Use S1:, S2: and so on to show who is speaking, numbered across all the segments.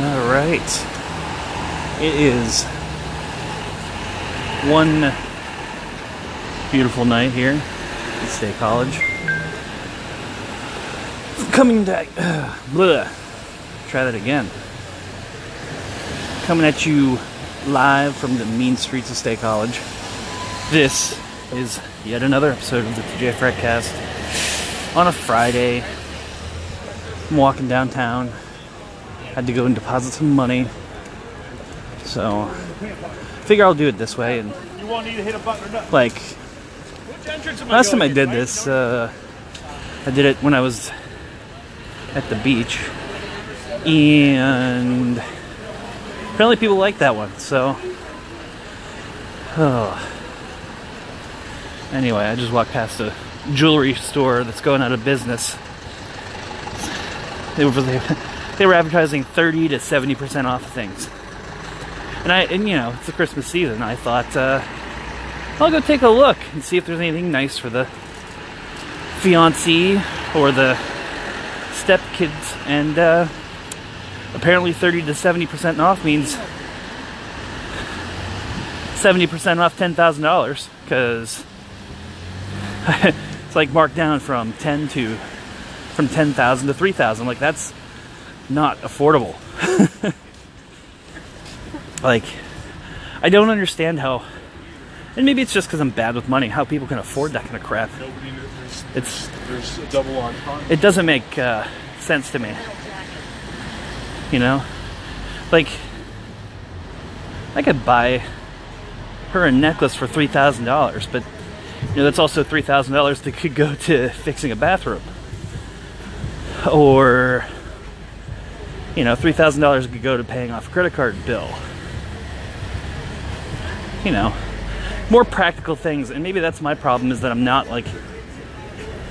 S1: All right. It is one beautiful night here at State College. Coming back, uh. Try that again. Coming at you live from the mean streets of State College. This is yet another episode of the TJ Fretcast on a Friday. I'm walking downtown. Had to go and deposit some money. So, figure I'll do it this way. And
S2: You won't need to hit a button or nothing.
S1: like
S2: Which entrance am I
S1: last time I did this, uh, I did it when I was at the beach, and apparently people like that one. So, oh. Anyway, I just walked past a jewelry store that's going out of business. They were they, were advertising 30 to 70 percent off of things, and I and you know it's the Christmas season. I thought uh, I'll go take a look and see if there's anything nice for the fiancee or the stepkids. And uh, apparently, 30 to 70 percent off means 70 percent off $10,000 because it's like marked down from 10 to from 10,000 to 3,000. Like that's not affordable. like I don't understand how and maybe it's just because I'm bad with money, how people can afford that kind of crap. It's
S2: there's a double entendre.
S1: it doesn't make uh, sense to me. You know, like I could buy her a necklace for three thousand dollars, but you know that's also three thousand dollars that could go to fixing a bathroom, or you know three thousand dollars could go to paying off a credit card bill. You know, more practical things, and maybe that's my problem is that I'm not like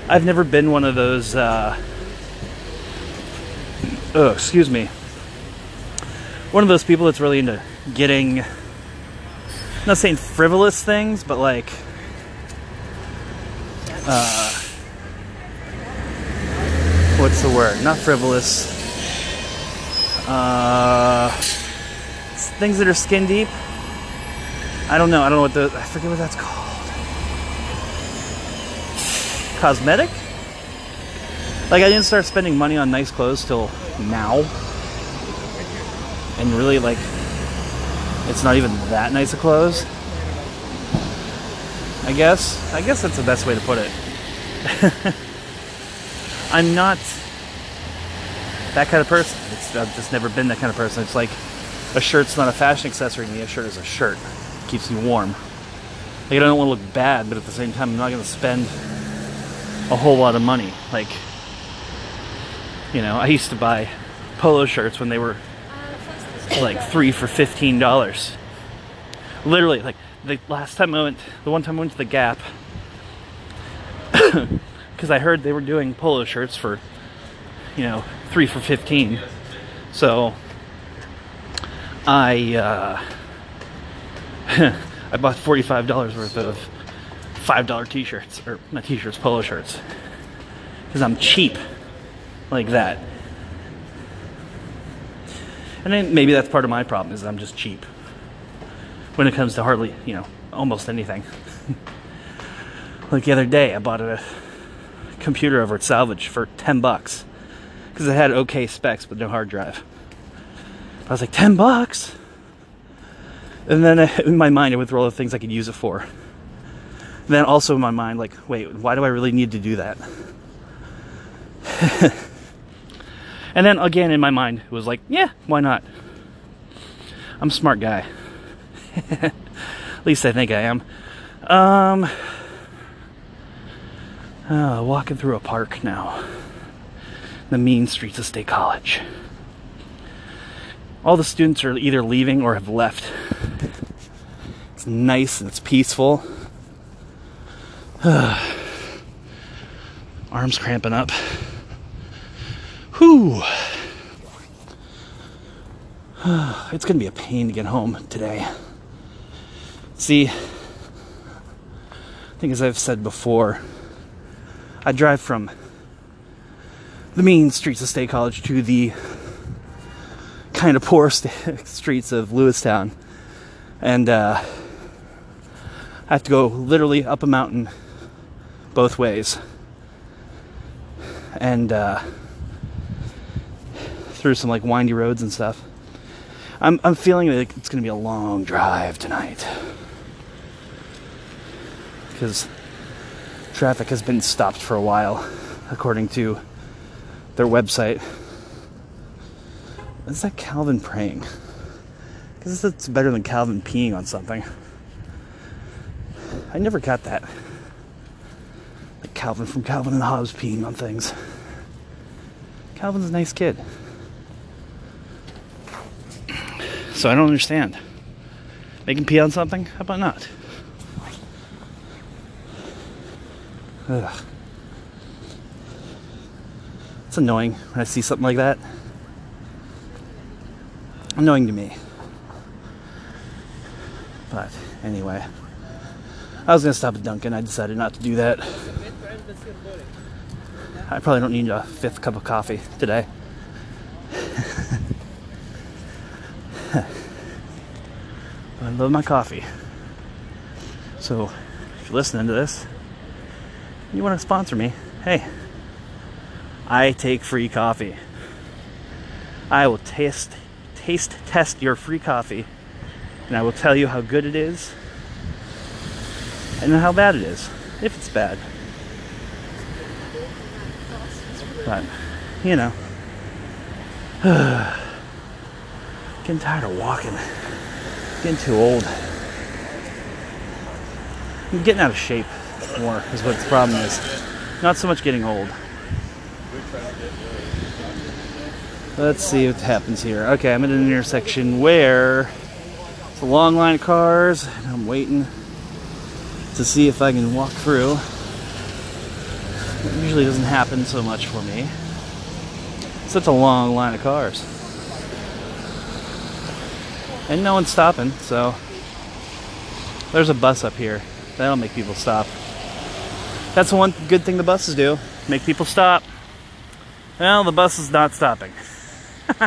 S1: I've never been one of those. Uh, oh, excuse me. One of those people that's really into getting. I'm not saying frivolous things, but like. Uh, what's the word? Not frivolous. Uh, things that are skin deep. I don't know. I don't know what the. I forget what that's called cosmetic. Like I didn't start spending money on nice clothes till now. And really like it's not even that nice of clothes. I guess. I guess that's the best way to put it. I'm not that kind of person. It's, I've just never been that kind of person. It's like a shirt's not a fashion accessory to me. A shirt is a shirt. It keeps me warm. Like I don't want to look bad, but at the same time, I'm not going to spend a whole lot of money. Like, you know, I used to buy polo shirts when they were like three for fifteen dollars. Literally, like the last time I went, the one time I went to the Gap, because I heard they were doing polo shirts for, you know, three for fifteen. So I uh, I bought forty five dollars worth of five dollar t-shirts or not t-shirts polo shirts. Because i'm cheap like that. And then maybe that's part of my problem is i'm just cheap. When it comes to hardly you know almost anything. Like the other day i bought a computer over at salvage for 10 bucks because it had okay specs but no hard drive. I was like 10 bucks? And then in my mind i went through all the things i could use it for. Then also in my mind like wait why do i really need to do that? And then again in my mind it was like yeah why not? I'm a smart guy. At least i think i am. Um uh, walking through a park now the mean streets of state college all the students are either leaving or have left it's nice and it's peaceful Arms cramping up. Whew. it's gonna be a pain to get home today. See, I think as I've said before, I drive from the mean streets of State College to the kind of poor st- streets of Lewistown, and uh, I have to go literally up a mountain both ways, and uh, through some like windy roads and stuff. I'm I'm feeling like it's gonna be a long drive tonight. Because traffic has been stopped for a while, according to their website. Is that Calvin praying? Because it's better than Calvin peeing on something. I never got that. Like Calvin from Calvin and Hobbes peeing on things. Calvin's a nice kid. So I don't understand. Make him pee on something? How about not? Ugh. It's annoying when I see something like that. Annoying to me. But anyway, I was gonna stop at Dunkin'. I decided not to do that. I probably don't need a fifth cup of coffee today. I love my coffee. So, if you're listening to this, you want to sponsor me, hey, I take free coffee. I will taste taste test your free coffee and I will tell you how good it is and how bad it is if it's bad. But, you know, getting tired of walking, getting too old. I'm getting out of shape more, is what the problem is. Not so much getting old. Let's see what happens here. Okay, I'm at an intersection where it's a long line of cars, and I'm waiting to see if I can walk through. It usually doesn't happen so much for me. Such a long line of cars. And no one's stopping, so there's a bus up here. That'll make people stop. That's one good thing the buses do make people stop. Well, the bus is not stopping.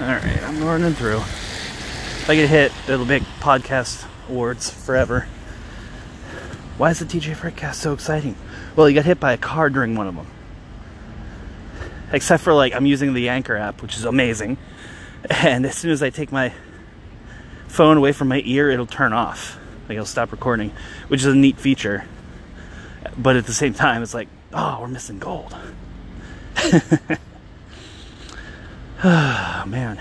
S1: Alright, I'm running through. If I get hit, it'll make podcast awards forever. Why is the TJ Freakcast so exciting? Well, he got hit by a car during one of them. Except for, like, I'm using the Anchor app, which is amazing. And as soon as I take my phone away from my ear, it'll turn off. Like, it'll stop recording, which is a neat feature. But at the same time, it's like, oh, we're missing gold. oh, man.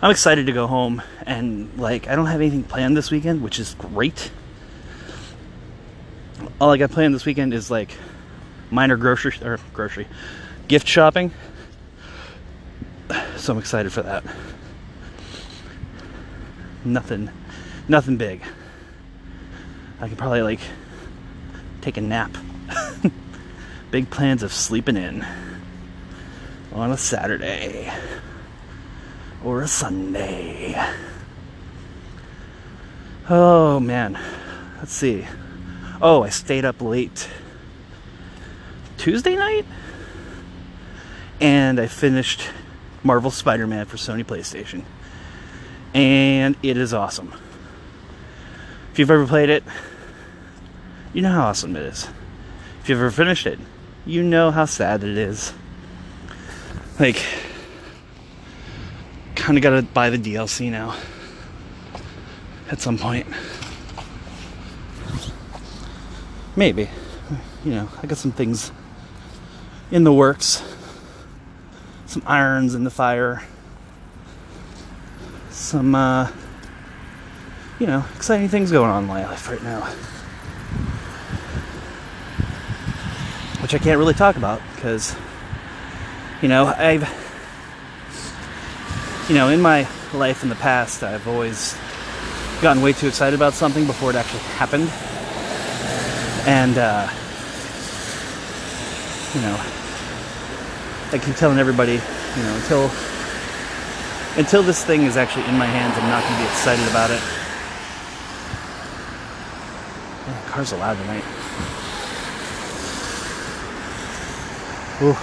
S1: I'm excited to go home and like I don't have anything planned this weekend, which is great. All I got planned this weekend is like minor grocery or grocery gift shopping. So I'm excited for that. Nothing nothing big. I can probably like take a nap. big plans of sleeping in on a Saturday or a Sunday. Oh man, let's see. Oh, I stayed up late Tuesday night and I finished Marvel Spider Man for Sony PlayStation. And it is awesome. If you've ever played it, you know how awesome it is. If you've ever finished it, you know how sad it is. Like, kind of gotta buy the DLC now. At some point. Maybe. You know, I got some things in the works. Some irons in the fire. Some, uh, you know, exciting things going on in my life right now. Which I can't really talk about because, you know, I've you know, in my life in the past, I've always gotten way too excited about something before it actually happened. And, uh, you know, I keep telling everybody, you know, until until this thing is actually in my hands, I'm not going to be excited about it. Man, cars allowed tonight. Ooh.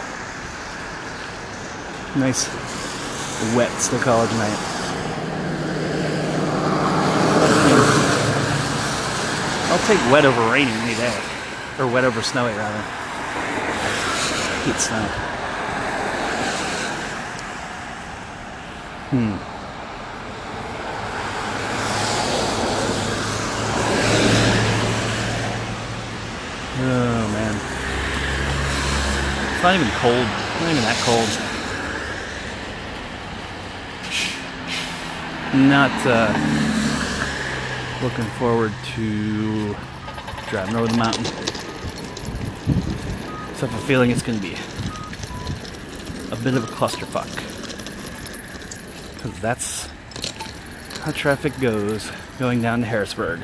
S1: Nice wet still college night. I'll take wet over rainy any day. Or wet over snowy rather. Hate snow. Hmm. Oh man. It's not even cold. Not even that cold. Not uh, looking forward to driving over the mountain. Except for feeling it's going to be a bit of a clusterfuck. Because that's how traffic goes going down to Harrisburg.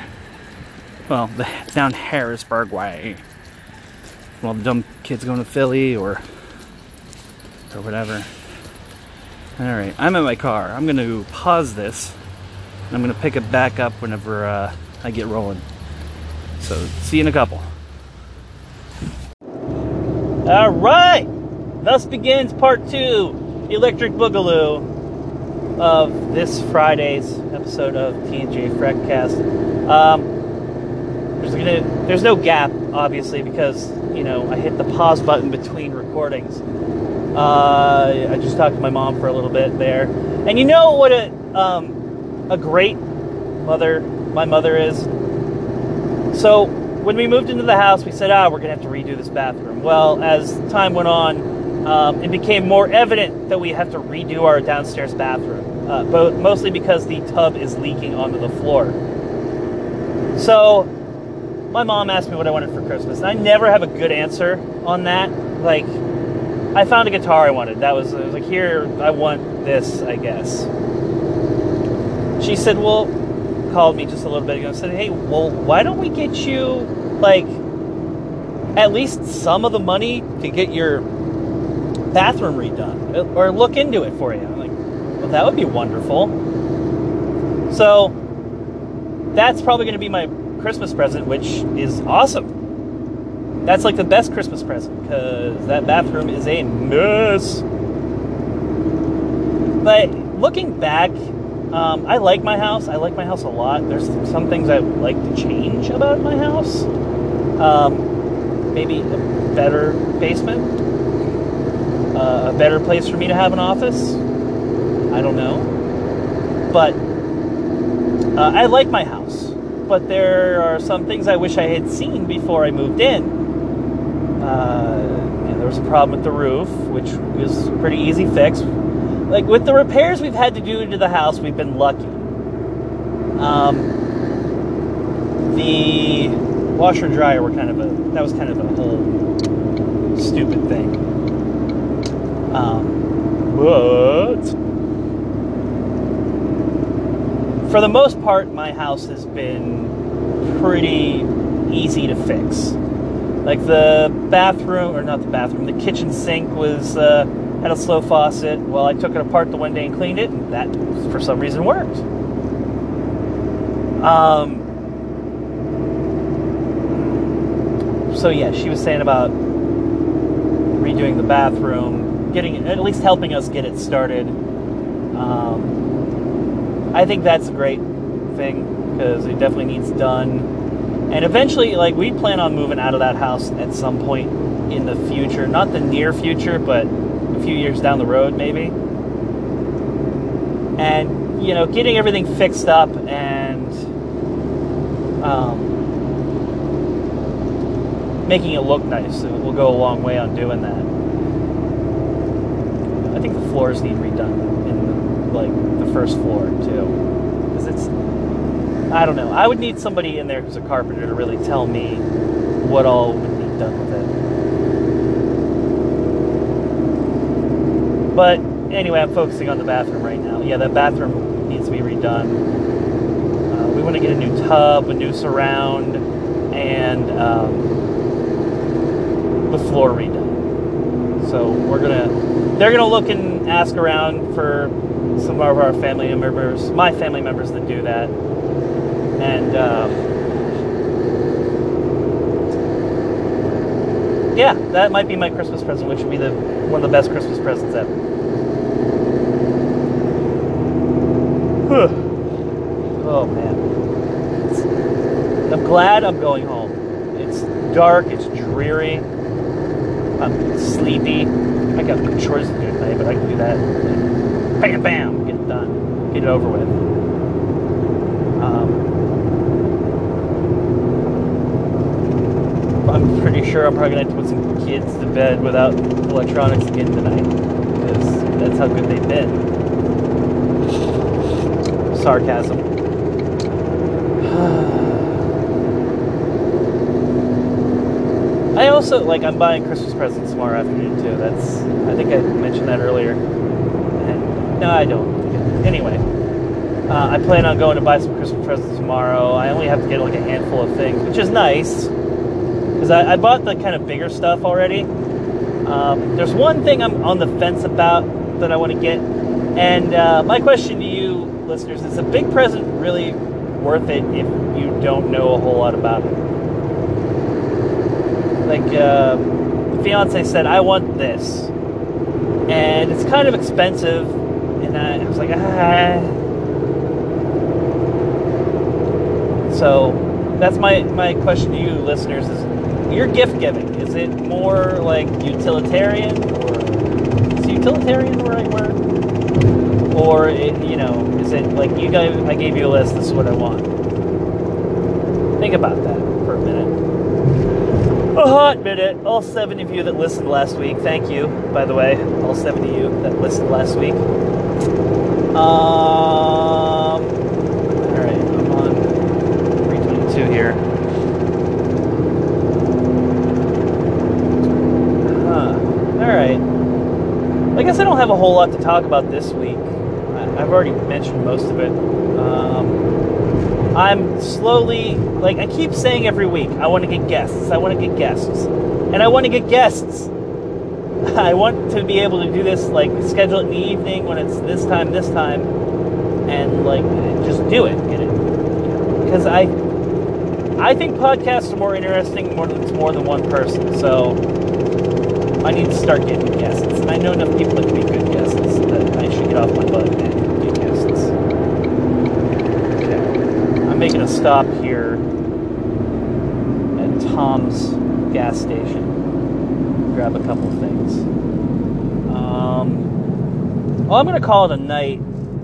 S1: Well, the, down Harrisburg way. Well, dumb kids going to Philly or or whatever. All right, I'm in my car. I'm going to pause this. And I'm going to pick it back up whenever uh, I get rolling. So, see you in a couple. All right, thus begins part two, Electric Boogaloo, of this Friday's episode of TNJ Freckcast. Um, there's, gonna, there's no gap, obviously, because you know I hit the pause button between recordings. Uh, I just talked to my mom for a little bit there, and you know what a um, a great mother my mother is. So when we moved into the house, we said, "Ah, we're gonna have to redo this bathroom." Well, as time went on, um, it became more evident that we have to redo our downstairs bathroom, uh, but mostly because the tub is leaking onto the floor. So my mom asked me what I wanted for Christmas, and I never have a good answer on that. Like, I found a guitar I wanted. That was, was like, here, I want this, I guess. She said, well, called me just a little bit ago and said, hey, well, why don't we get you, like, at least some of the money to get your bathroom redone or look into it for you? I'm like, well, that would be wonderful. So, that's probably going to be my Christmas present, which is awesome. That's like the best Christmas present because that bathroom is a mess. But looking back, um, I like my house. I like my house a lot. There's some things I would like to change about my house. Um, maybe a better basement, uh, a better place for me to have an office. I don't know. But uh, I like my house but there are some things I wish I had seen before I moved in. Uh, and there was a problem with the roof, which was a pretty easy fix. Like with the repairs we've had to do to the house, we've been lucky. Um, the washer and dryer were kind of a that was kind of a whole stupid thing. Um, but for the most part, my house has been pretty easy to fix. Like the bathroom, or not the bathroom, the kitchen sink was uh, had a slow faucet. Well, I took it apart the one day and cleaned it, and that for some reason worked. Um. So yeah, she was saying about redoing the bathroom, getting at least helping us get it started. Um, I think that's a great thing because it definitely needs done. And eventually, like, we plan on moving out of that house at some point in the future. Not the near future, but a few years down the road, maybe. And, you know, getting everything fixed up and um, making it look nice will go a long way on doing that. I think the floors need redone like the first floor too, because it's I don't know. I would need somebody in there who's a carpenter to really tell me what all would be done with it. But anyway, I'm focusing on the bathroom right now. Yeah, that bathroom needs to be redone. Uh, we want to get a new tub, a new surround, and um, the floor redone. So we're gonna, they're gonna look and ask around for some of our family members, my family members that do that. And um, yeah, that might be my Christmas present, which would be the one of the best Christmas presents ever. oh man, It's- I'm glad I'm going home. It's dark, it's dreary, I'm sleepy. I got chores to do tonight, but I can do that. Bam, bam, get it done, get it over with. Um, I'm pretty sure I'm probably gonna have to put some kids to bed without electronics again tonight because that's how good they've been. Sarcasm. I also like I'm buying Christmas presents tomorrow afternoon too. That's I think I mentioned that earlier. No, I don't. Anyway, uh, I plan on going to buy some Christmas presents tomorrow. I only have to get like a handful of things, which is nice because I, I bought the kind of bigger stuff already. Um, there's one thing I'm on the fence about that I want to get, and uh, my question to you, listeners, is a big present really worth it if you don't know a whole lot about it? Like, uh, the fiance said, I want this, and it's kind of expensive, and I, I was like, ah. So that's my, my question to you, listeners, is your gift giving, is it more like utilitarian or is utilitarian the right word? Or it, you know, is it like you guys I gave you a list, this is what I want. Think about that for a minute. A hot minute. All seven of you that listened last week, thank you, by the way. All seven of you that listened last week. Um Alright, I'm on 322 here. Huh. All right. I guess I don't have a whole lot to talk about this week. I've already mentioned most of it. Um, I'm slowly, like I keep saying every week, I want to get guests. I want to get guests, and I want to get guests. I want to be able to do this, like schedule it in the evening when it's this time, this time, and like just do it. Get it? Because I, I think podcasts are more interesting than it's more than one person. So I need to start getting guests. And I know enough people that can be good guests that I should get off my butt and guests. Okay. I'm making a stop here at Tom's gas station. Grab a couple things. Um, well, I'm going to call it a night.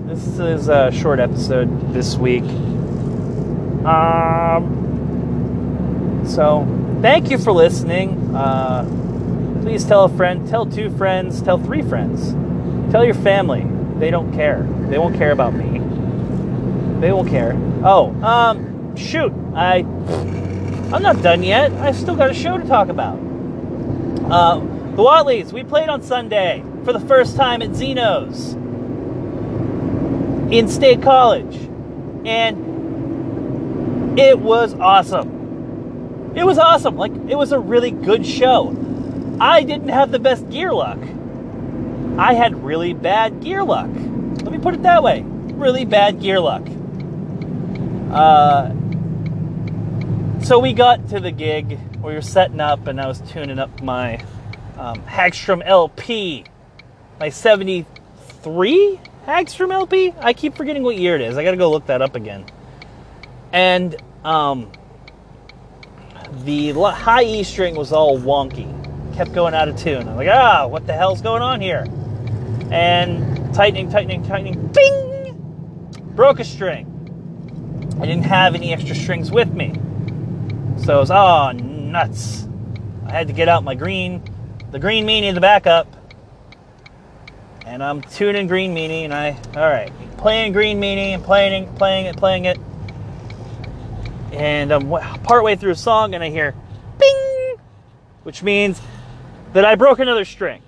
S1: This is a short episode this week. Um, so, thank you for listening. Uh, please tell a friend, tell two friends, tell three friends. Tell your family. They don't care. They won't care about me. They won't care. Oh, um, shoot. I I'm not done yet. I still got a show to talk about. Uh, the Watleys, we played on Sunday for the first time at Zeno's in State College. And it was awesome. It was awesome. Like, it was a really good show. I didn't have the best gear luck. I had really bad gear luck. Let me put it that way. Really bad gear luck. Uh, so we got to the gig. We were setting up, and I was tuning up my um, Hagstrom LP, my 73 Hagstrom LP. I keep forgetting what year it is. I got to go look that up again. And um, the high E string was all wonky, kept going out of tune. I'm like, ah, what the hell's going on here? And tightening, tightening, tightening, bing! Broke a string. I didn't have any extra strings with me. So I was, oh, nuts. I had to get out my green, the green meanie, the backup. And I'm tuning green meanie, and I, all right, playing green meanie and playing, playing it, playing it. And I'm partway through a song, and I hear, bing! Which means that I broke another string.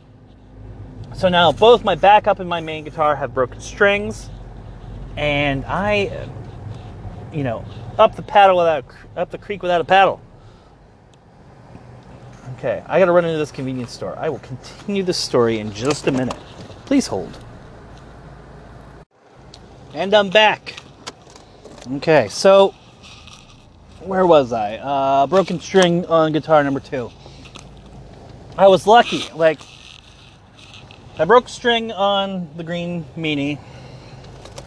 S1: So now both my backup and my main guitar have broken strings, and I, you know, up the paddle without up the creek without a paddle. Okay, I got to run into this convenience store. I will continue the story in just a minute. Please hold. And I'm back. Okay, so where was I? Uh, broken string on guitar number two. I was lucky. Like, I broke string on the green meanie,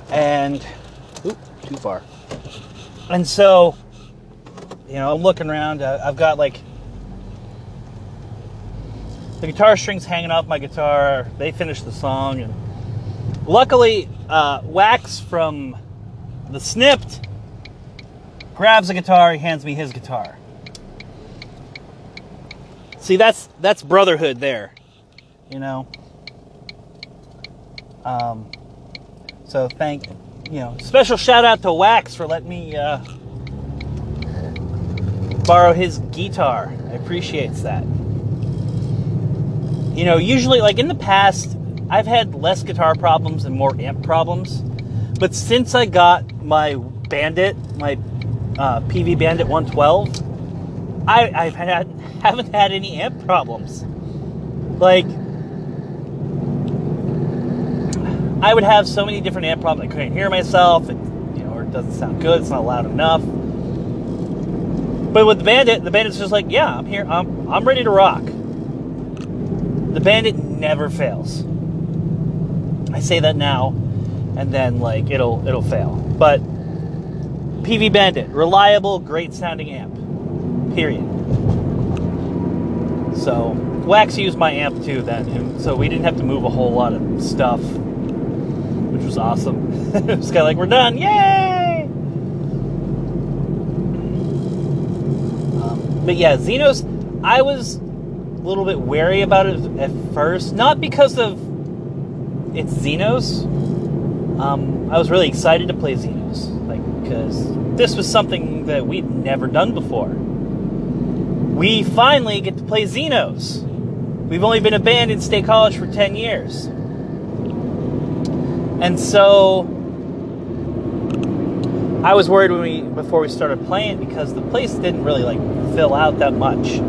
S1: and oop, too far. And so, you know, I'm looking around. I've got like the guitar strings hanging off my guitar. They finished the song, and luckily, uh, Wax from the Snipped grabs a guitar. He hands me his guitar. See, that's that's brotherhood there, you know. Um, so thank you know special shout out to Wax for letting me uh, borrow his guitar. I appreciates that. You know, usually like in the past, I've had less guitar problems and more amp problems, but since I got my Bandit, my uh, PV Bandit 112, I I've had haven't had any amp problems. Like I would have so many different amp problems. I couldn't hear myself. It, you know, or it doesn't sound good. It's not loud enough. But with the Bandit, the Bandit's just like, yeah, I'm here. I'm I'm ready to rock. Bandit never fails. I say that now, and then like it'll it'll fail. But PV Bandit, reliable, great sounding amp. Period. So Wax used my amp too then, and so we didn't have to move a whole lot of stuff which was awesome. it was kind of like, we're done, yay! Um, but yeah, Zeno's, I was little bit wary about it at first, not because of it's Zeno's. Um, I was really excited to play Zeno's, like because this was something that we'd never done before. We finally get to play Zeno's. We've only been abandoned State College for 10 years. And so I was worried when we before we started playing because the place didn't really like fill out that much.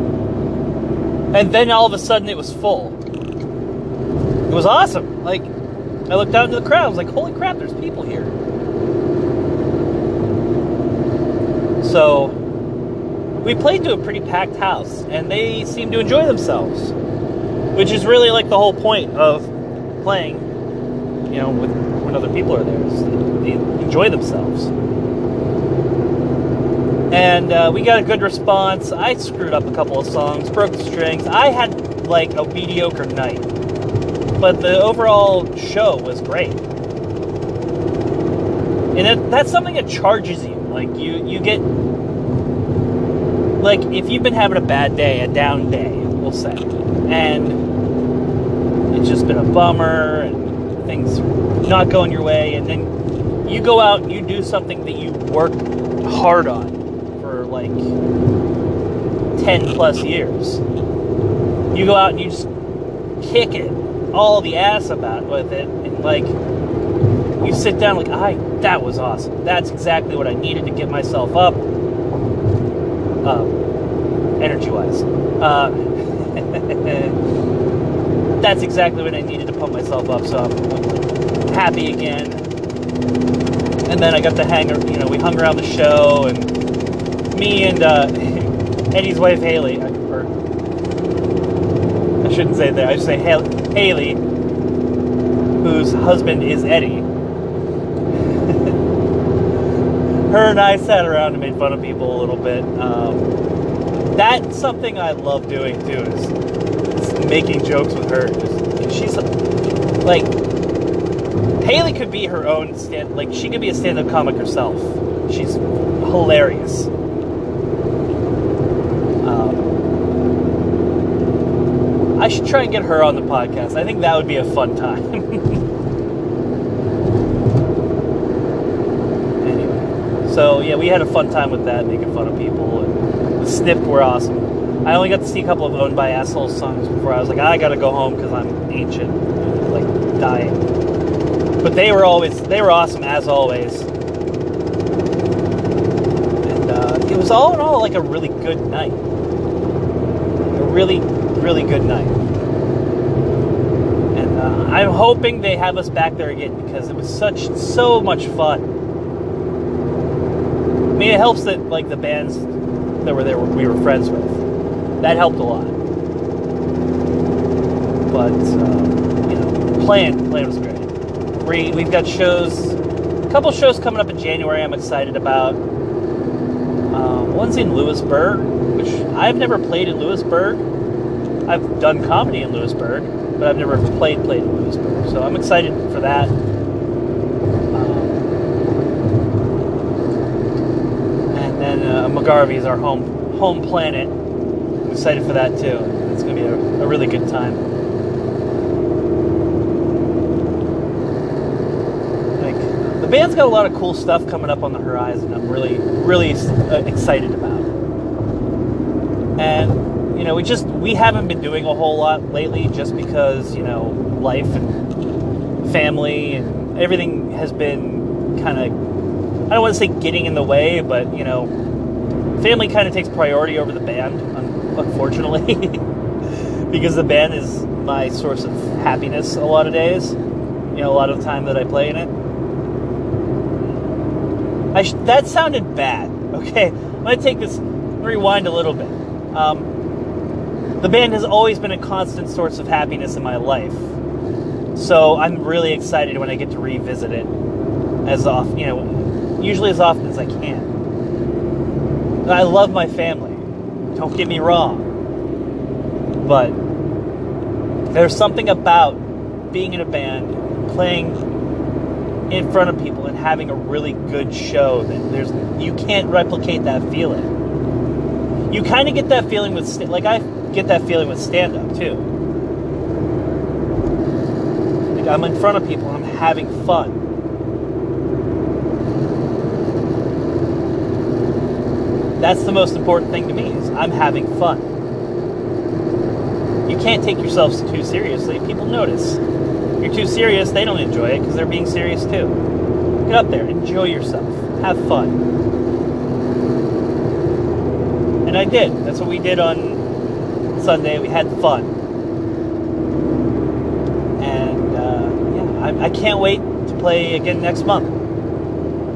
S1: And then all of a sudden it was full. It was awesome. Like I looked out into the crowd, I was like, holy crap, there's people here. So we played to a pretty packed house and they seemed to enjoy themselves. Which is really like the whole point of playing you know, with, when other people are there. They, they enjoy themselves. And uh, we got a good response. I screwed up a couple of songs, broke the strings. I had like a mediocre night, but the overall show was great. And it, that's something that charges you. Like you, you get like if you've been having a bad day, a down day, we'll say, and it's just been a bummer and things not going your way, and then you go out and you do something that you worked hard on like 10 plus years. You go out and you just kick it all the ass about with it, and like you sit down like, I that was awesome. That's exactly what I needed to get myself up, uh, energy wise. Uh, that's exactly what I needed to pump myself up. So I'm happy again. And then I got to hang, you know, we hung around the show, and me and uh, Eddie's wife Haley, or I shouldn't say that. I should say Haley, whose husband is Eddie. Her and I sat around and made fun of people a little bit. Um, that's something I love doing too. Is making jokes with her. She's like Haley could be her own stand. Like she could be a stand-up comic herself. She's hilarious. Um, I should try and get her on the podcast. I think that would be a fun time. anyway, so yeah, we had a fun time with that, making fun of people. And the Snipped were awesome. I only got to see a couple of Owned by Assholes songs before I was like, I gotta go home because I'm ancient, like dying. But they were always they were awesome as always. And uh, it was all in all like a really good night. A really, really good night. And uh, I'm hoping they have us back there again because it was such so much fun. I mean, it helps that like the bands that were there we were friends with. That helped a lot. But uh, you know, playing playing was great. We we've got shows, a couple shows coming up in January. I'm excited about. Um, one's in Lewisburg, which I've never played in Lewisburg. I've done comedy in Lewisburg, but I've never played played in Lewisburg. So I'm excited for that. Um, and then uh, McGarvey is our home home planet. I'm excited for that too. It's to be a, a really good time. The band's got a lot of cool stuff coming up on the horizon. I'm really really uh, excited about. And you know, we just we haven't been doing a whole lot lately, just because you know life and family and everything has been kind of I don't want to say getting in the way, but you know, family kind of takes priority over the band, unfortunately, because the band is my source of happiness a lot of days. You know, a lot of the time that I play in it. I sh- that sounded bad. Okay, I'm gonna take this rewind a little bit. Um, the band has always been a constant source of happiness in my life, so I'm really excited when I get to revisit it as often, you know, usually as often as I can. I love my family. Don't get me wrong, but there's something about being in a band, playing in front of people, and having a really good show that there's you can't replicate that feeling. You kind of get that feeling with like I get that feeling with stand up too. Like I'm in front of people I'm having fun. That's the most important thing to me is I'm having fun. You can't take yourselves too seriously. People notice. You're too serious, they don't enjoy it because they're being serious too. Get up there, enjoy yourself, have fun. And I did. That's what we did on Sunday. We had fun. And uh, yeah, I, I can't wait to play again next month.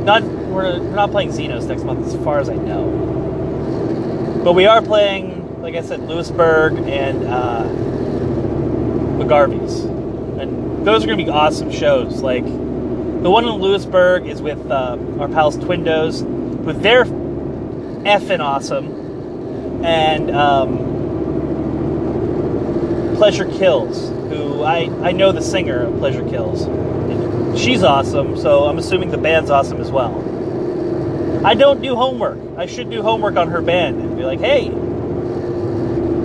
S1: Not we're, we're not playing Zeno's next month, as far as I know. But we are playing, like I said, Lewisburg and uh, McGarvey's, and those are going to be awesome shows. Like the one in Lewisburg is with uh, our pals Twindos, with their effing awesome, and um, Pleasure Kills, who I I know the singer of Pleasure Kills. She's awesome, so I'm assuming the band's awesome as well. I don't do homework. I should do homework on her band and be like, hey,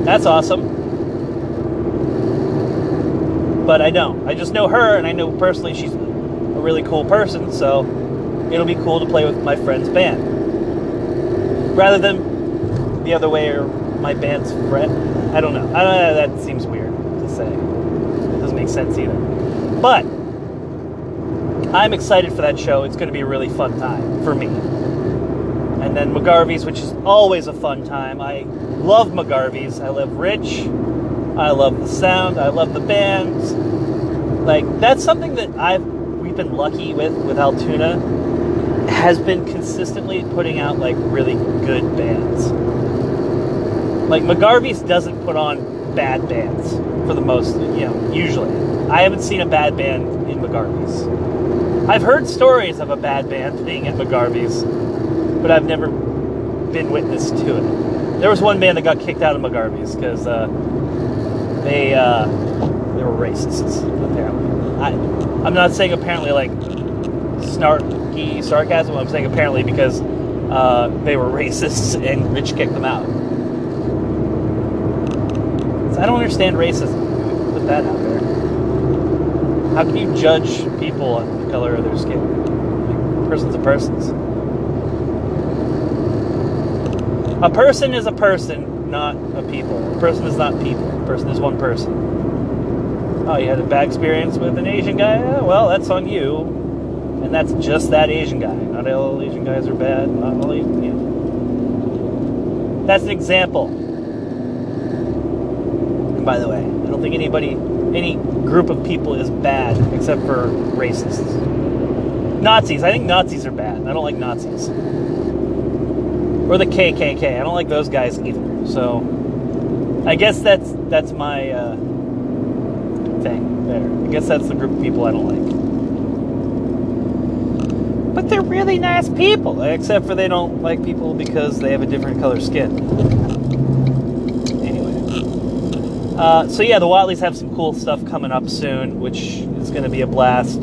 S1: that's awesome. But I don't. I just know her, and I know personally she's a really cool person, so it'll be cool to play with my friend's band. Rather than the other way, or my band's friend. I don't know. I don't know. That seems weird to say. It doesn't make sense either. But I'm excited for that show. It's going to be a really fun time for me and then McGarvey's, which is always a fun time. I love McGarvey's. I love Rich. I love the sound. I love the bands. Like that's something that I've we've been lucky with with Altoona has been consistently putting out like really good bands. Like McGarvey's doesn't put on bad bands for the most, you know, usually. I haven't seen a bad band in McGarvey's. I've heard stories of a bad band being at McGarvey's but I've never been witness to it. There was one band that got kicked out of McGarvey's because uh, they uh, they were racists. Apparently, I I'm not saying apparently like snarky sarcasm. I'm saying apparently because uh, they were racists and Rich kicked them out. I don't understand racism. Put that out there. How can you judge people on the color of their skin? Like, person's a person's. A person is a person, not a people. A person is not people. A person is one person. Oh, you had a bad experience with an Asian guy? Yeah, well, that's on you. And that's just that Asian guy. Not all Asian guys are bad. Not all Asian. That's an example. By the way, I don't think anybody, any group of people is bad except for racists. Nazis. I think Nazis are bad. I don't like Nazis or the KKK. I don't like those guys either. So I guess that's that's my uh, thing there. I guess that's the group of people I don't like. But they're really nice people, except for they don't like people because they have a different color skin. Uh, so yeah, the Watleys have some cool stuff coming up soon, which is going to be a blast.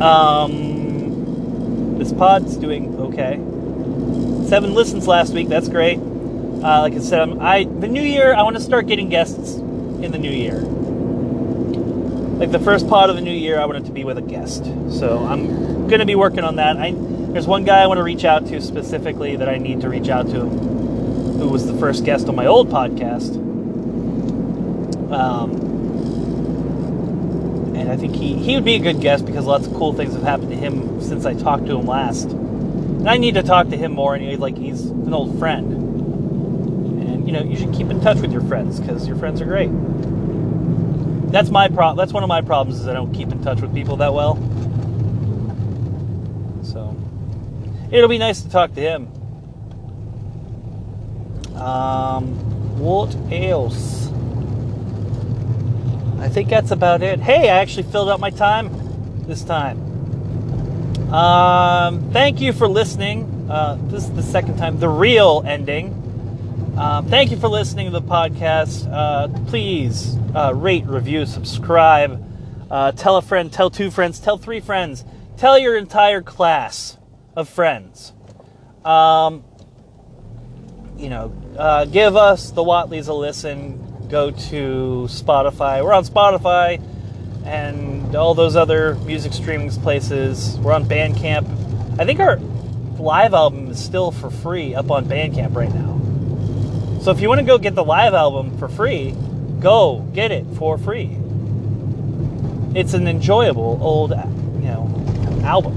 S1: Um, this pod's doing okay. Seven listens last week. That's great. Uh, like I said, I'm, I the new year. I want to start getting guests in the new year. Like the first pod of the new year, I want it to be with a guest. So I'm going to be working on that. I, there's one guy I want to reach out to specifically that I need to reach out to, who was the first guest on my old podcast. Um, and I think he, he would be a good guest because lots of cool things have happened to him since I talked to him last. And I need to talk to him more, and like he's an old friend. And you know you should keep in touch with your friends because your friends are great. That's my pro. That's one of my problems is I don't keep in touch with people that well. So it'll be nice to talk to him. Um, what else? I think that's about it. Hey, I actually filled out my time this time. Um, thank you for listening. Uh, this is the second time, the real ending. Um, thank you for listening to the podcast. Uh, please uh, rate, review, subscribe. Uh, tell a friend, tell two friends, tell three friends, tell your entire class of friends. Um, you know, uh, give us the Watleys a listen. Go to Spotify. We're on Spotify and all those other music streaming places. We're on Bandcamp. I think our live album is still for free up on Bandcamp right now. So if you want to go get the live album for free, go get it for free. It's an enjoyable old, you know, album.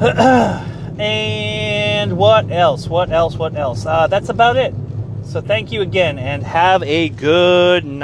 S1: and what else? What else? What else? Uh, that's about it. So thank you again and have a good night.